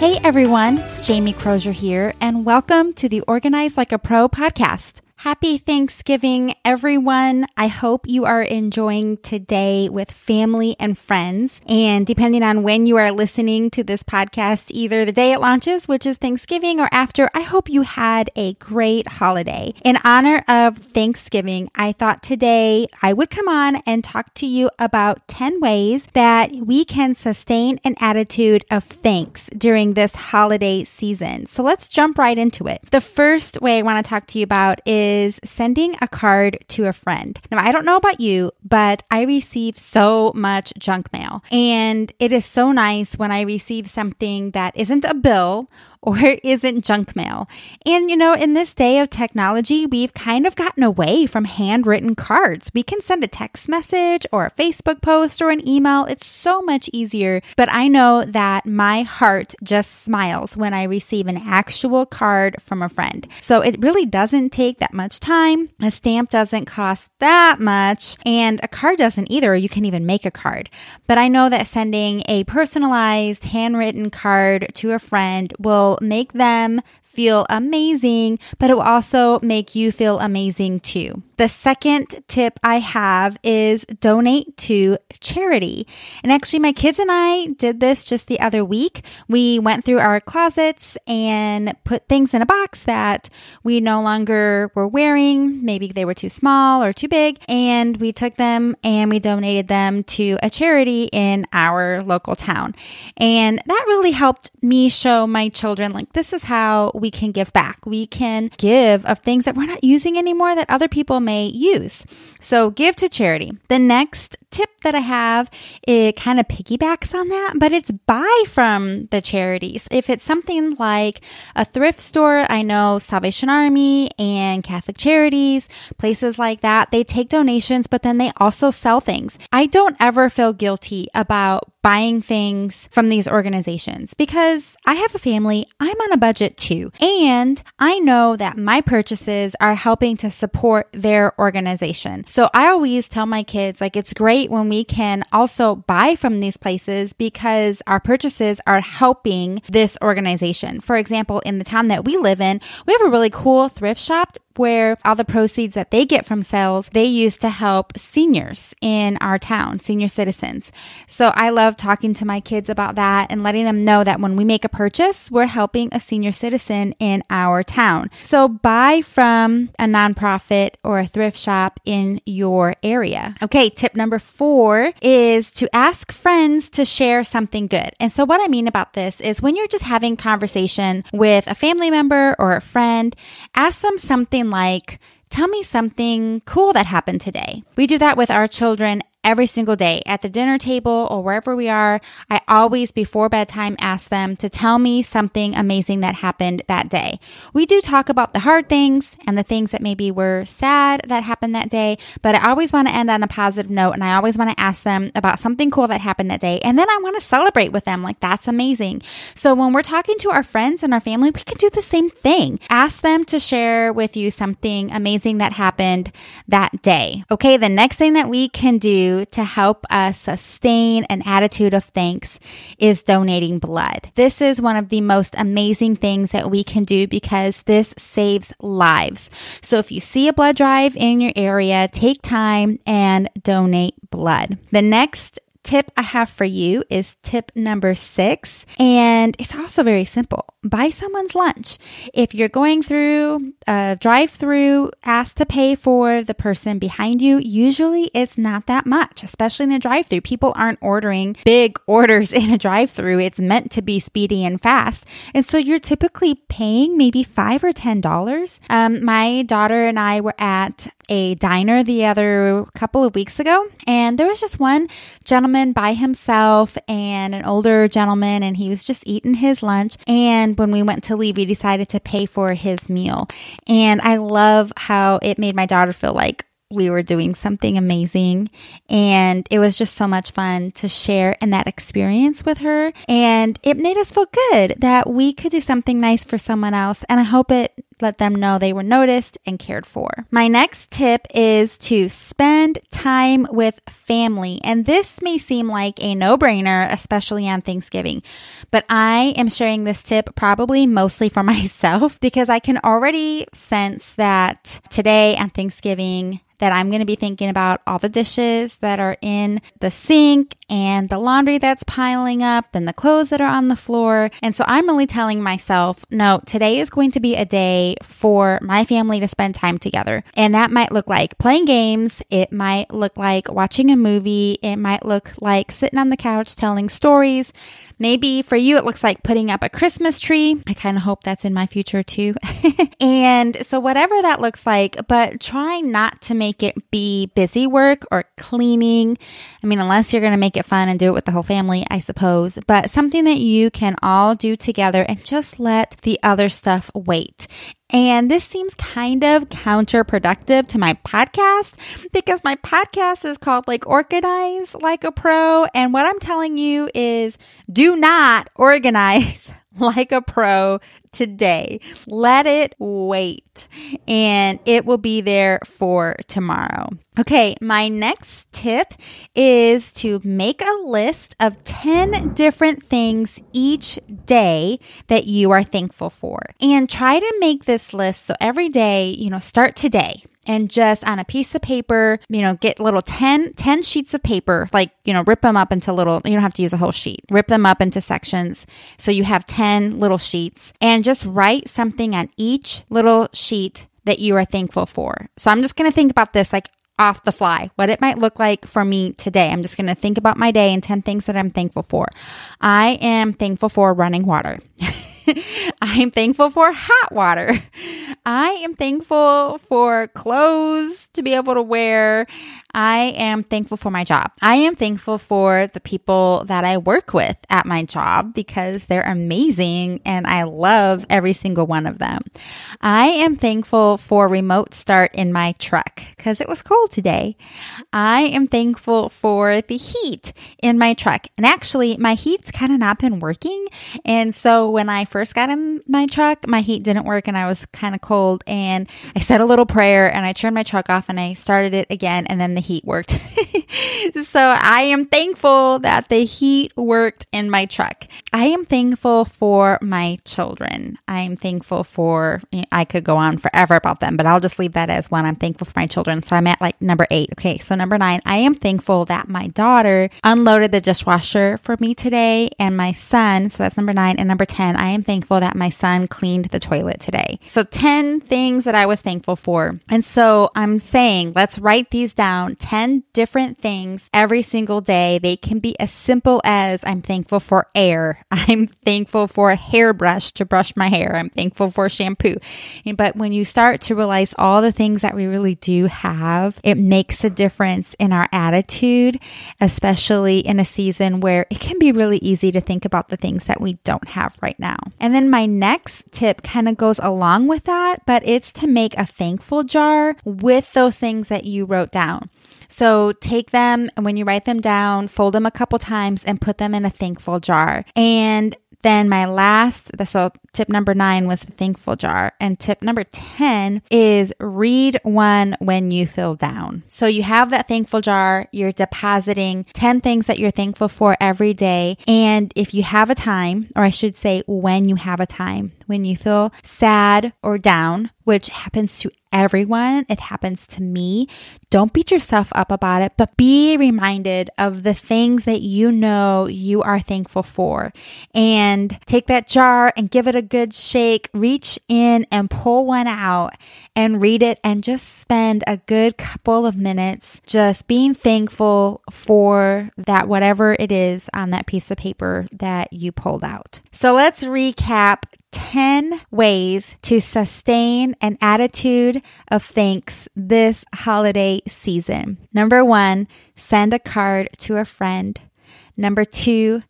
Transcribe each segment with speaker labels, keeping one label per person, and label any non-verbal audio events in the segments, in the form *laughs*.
Speaker 1: Hey everyone, it's Jamie Crozier here, and welcome to the Organize Like a Pro podcast. Happy Thanksgiving, everyone. I hope you are enjoying today with family and friends. And depending on when you are listening to this podcast, either the day it launches, which is Thanksgiving, or after, I hope you had a great holiday. In honor of Thanksgiving, I thought today I would come on and talk to you about 10 ways that we can sustain an attitude of thanks during this holiday season. So let's jump right into it. The first way I want to talk to you about is is sending a card to a friend. Now, I don't know about you, but I receive so much junk mail. And it is so nice when I receive something that isn't a bill or *laughs* isn't junk mail. And you know, in this day of technology, we've kind of gotten away from handwritten cards. We can send a text message or a Facebook post or an email. It's so much easier. But I know that my heart just smiles when I receive an actual card from a friend. So it really doesn't take that much time. A stamp doesn't cost that much, and a card doesn't either. You can even make a card. But I know that sending a personalized handwritten card to a friend will make them feel amazing, but it will also make you feel amazing too. The second tip I have is donate to charity. And actually, my kids and I did this just the other week. We went through our closets and put things in a box that we no longer were wearing. Maybe they were too small or too big. And we took them and we donated them to a charity in our local town. And that really helped me show my children, like, this is how we can give back. We can give of things that we're not using anymore that other people may use. So give to charity. The next tip that I have, it kind of piggybacks on that, but it's buy from the charities. If it's something like a thrift store, I know Salvation Army and Catholic Charities, places like that, they take donations, but then they also sell things. I don't ever feel guilty about buying things from these organizations because I have a family, I'm on a budget too, and I know that my purchases are helping to support their organization. So I always tell my kids, like, it's great great when we can also buy from these places because our purchases are helping this organization. For example, in the town that we live in, we have a really cool thrift shop where all the proceeds that they get from sales, they use to help seniors in our town, senior citizens. So I love talking to my kids about that and letting them know that when we make a purchase, we're helping a senior citizen in our town. So buy from a nonprofit or a thrift shop in your area. Okay, tip number four is to ask friends to share something good. And so what I mean about this is when you're just having conversation with a family member or a friend, ask them something like, Tell me something cool that happened today. We do that with our children every single day at the dinner table or wherever we are. I always, before bedtime, ask them to tell me something amazing that happened that day. We do talk about the hard things and the things that maybe were sad that happened that day, but I always want to end on a positive note and I always want to ask them about something cool that happened that day. And then I want to celebrate with them. Like, that's amazing. So when we're talking to our friends and our family, we can do the same thing. Ask them to share with you something amazing that happened that day. Okay, the next thing that we can do to help us sustain an attitude of thanks is donating blood. This is one of the most amazing things that we can do because this saves lives. So if you see a blood drive in your area, take time and donate blood. The next tip I have for you is tip number six, and it's also very simple buy someone's lunch. If you're going through a drive through, ask to pay for the person behind you. Usually it's not that much, especially in the drive through. People aren't ordering big *laughs* orders in a drive through. It's meant to be speedy and fast. And so you're typically paying maybe five or ten dollars. Um, my daughter and I were at a diner the other couple of weeks ago, and there was just one gentleman by himself and an older gentleman, and he was just eating his lunch. And when we went to leave, he decided to pay for his meal. And I love how it made my daughter feel like we were doing something amazing and it was just so much fun to share in that experience with her and it made us feel good that we could do something nice for someone else and i hope it let them know they were noticed and cared for. My next tip is to spend time with family. And this may seem like a no brainer, especially on Thanksgiving, but I am sharing this tip probably mostly for *laughs* myself because I can already sense that today on Thanksgiving, that I'm going to be thinking about all the dishes that are in the sink and the laundry that's piling up, then the clothes that are on the floor. And so I'm really telling myself, no, today is going to be a day for my family to spend time together. And that might look like playing games. It might look like watching a movie. It might look like sitting on the couch telling stories. Maybe for you, it looks like putting up a Christmas tree. I kind of hope that's in my future too. *laughs* and so, whatever that looks like, but try not to make it be busy work or cleaning. I mean, unless you're going to make it fun and do it with the whole family, I suppose, but something that you can all do together and just let the other stuff wait. And this seems kind of counterproductive to my podcast because my podcast is called like Organize Like a Pro. And what I'm telling you is do not organize *laughs* like a pro today. Let it wait and it will be there for tomorrow. Okay, my next tip is to make a list of 10 different things each day that you are thankful for. And try to make this list so every day, you know, start today and just on a piece of paper, you know, get little 10, 10 sheets of paper, like, you know, rip them up into little, you don't have to use a whole sheet, rip them up into sections. So you have 10 little sheets and just write something on each little sheet that you are thankful for. So I'm just going to think about this like off the fly, what it might look like for me today. I'm just going to think about my day and 10 things that I'm thankful for. I am thankful for running water. *laughs* I am thankful for hot water. *laughs* I am thankful for clothes to be able to wear. I am thankful for my job. I am thankful for the people that I work with at my job because they're amazing and I love every single one of them. I am thankful for remote start in my truck because it was cold today. I am thankful for the heat in my truck. And actually, my heat's kind of not been working. And so when I first got in my truck, my heat didn't work and I was kind of cold. And I said a little prayer and I turned my truck off and I started it again. And then the heat worked. *laughs* *laughs* so I am thankful that the heat worked in my truck. I am thankful for my children. I am thankful for, I could go on forever about them, but I'll just leave that as one. I'm thankful for my children. So I'm at like number eight. Okay. So number nine, I am thankful that my daughter unloaded the dishwasher for me today and my son. So that's number nine. And number 10, I am thankful that my son cleaned the toilet today. So 10 things that I was thankful for. And so I'm saying, let's write these down 10 different things every single day. They can be as simple as I'm thankful for air. *laughs* I'm thankful for a hairbrush to brush my hair. I'm thankful for shampoo. But when you start to realize all the things that we really do have, it makes a difference in our attitude, especially in a season where it can be really easy to think about the things that we don't have right now. And then my next tip kind of goes along with that, but it's to make a thankful jar with those things that you wrote down. So take them and when you write them down, fold them a couple times and put them in a thankful jar. And then my last, so tip number nine was the thankful jar. And tip number 10 is read one when you feel down. So you have that thankful jar, you're depositing 10 things that you're thankful for every day. And if you have a time, or I should say, when you have a time, when you feel sad or down, which happens to everyone, it happens to me. Don't beat yourself up about it, but be reminded of the things that you know you are thankful for. And take that jar and give it a good shake. Reach in and pull one out and read it and just spend a good couple of minutes just being thankful for that, whatever it is on that piece of paper that you pulled out. So let's recap 10 ways to sustain an attitude of thanks this holiday season. Number one, send a card to a friend. Number two,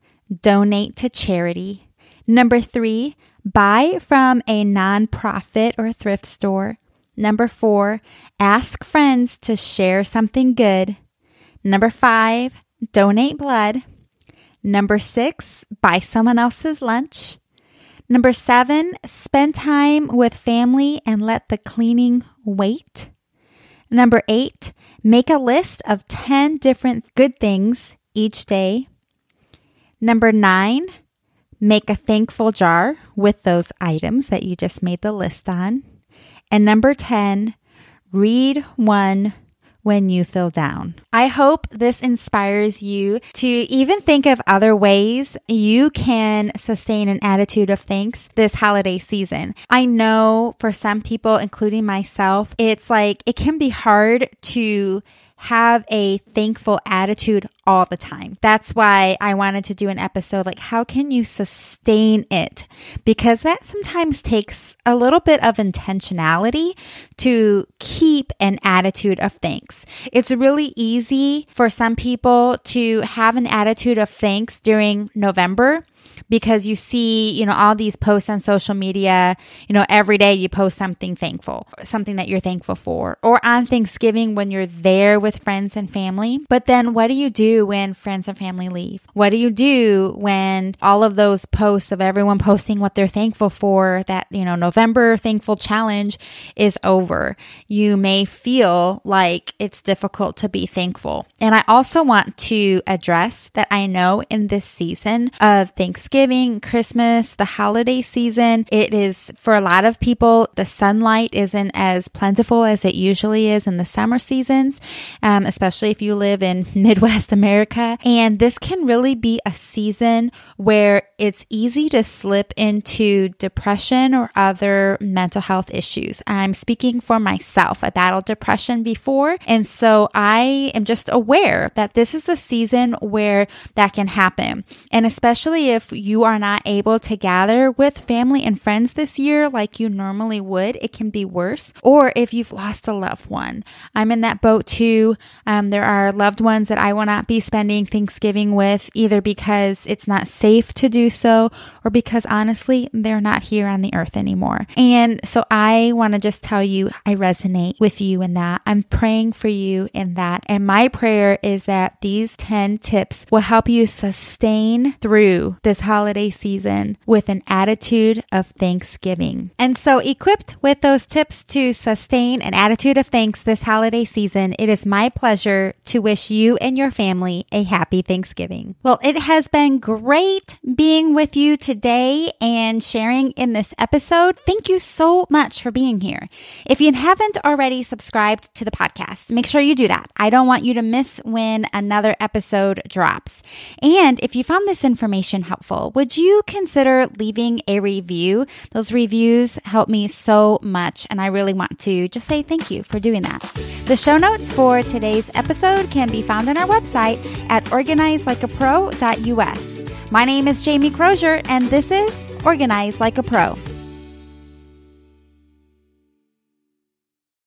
Speaker 1: donate to charity. Number three, buy from a nonprofit or thrift store. Number four, ask friends to share something good. Number five, donate blood. Number six, buy someone else's lunch. Number seven, spend time with family and let the cleaning wait. Number eight, make a list of 10 different good things each day. Number nine, make a thankful jar with those items that you just made the list on. And number 10, read one when you feel down. I hope this inspires you to even think of other ways you can sustain an attitude of thanks this holiday season. I know for some people, including myself, it's like it can be hard to have a thankful attitude all the time. That's why I wanted to do an episode like, how can you sustain it? Because that sometimes takes a little bit of intentionality to keep an attitude of thanks. It's really easy for some people to have an attitude of thanks during November because you see, you know, all these posts on social media, you know, every day you post something thankful, something that you're thankful for, or on Thanksgiving when you're there with friends and family. But then what do you do when friends and family leave? What do you do when all of those posts of everyone posting what they're thankful for, that, you know, November thankful challenge is over? You may feel like it's difficult to be thankful. And I also want to address that I know in this season of Thanksgiving, Thanksgiving, Christmas, the holiday season, it is for a lot of people, the sunlight isn't as plentiful as it usually is in the summer seasons, um, especially if you live in *laughs* Midwest America. And this can really be a season where it's easy to slip into depression or other mental health issues. I'm speaking for myself. I battled depression before. And so I am just aware that this is a season where that can happen. And especially if you are not able to gather with family and friends this year like you normally would, it can be worse. Or if you've lost a loved one, I'm in that boat too. Um, there are loved ones that I will not be spending Thanksgiving with either because it's not safe to do so or because honestly, they're not here on the earth anymore. And so I want to just tell you, I resonate with you in that. I'm praying for you in that. And my prayer is that these 10 tips will help you sustain through this holiday season with an attitude of thanksgiving. And so, equipped with those tips to sustain an attitude of thanks this holiday season, it is my pleasure to wish you and your family a happy Thanksgiving. Well, it has been great being with you today and sharing in this episode. Thank you so much for being here. If you haven't already subscribed to the podcast, make sure you do that. I don't want you to miss when another episode drops. And if you found this information would you consider leaving a review? Those reviews help me so much, and I really want to just say thank you for doing that. The show notes for today's episode can be found on our website at organizelikeapro.us. My name is Jamie Crozier, and this is Organize Like a Pro.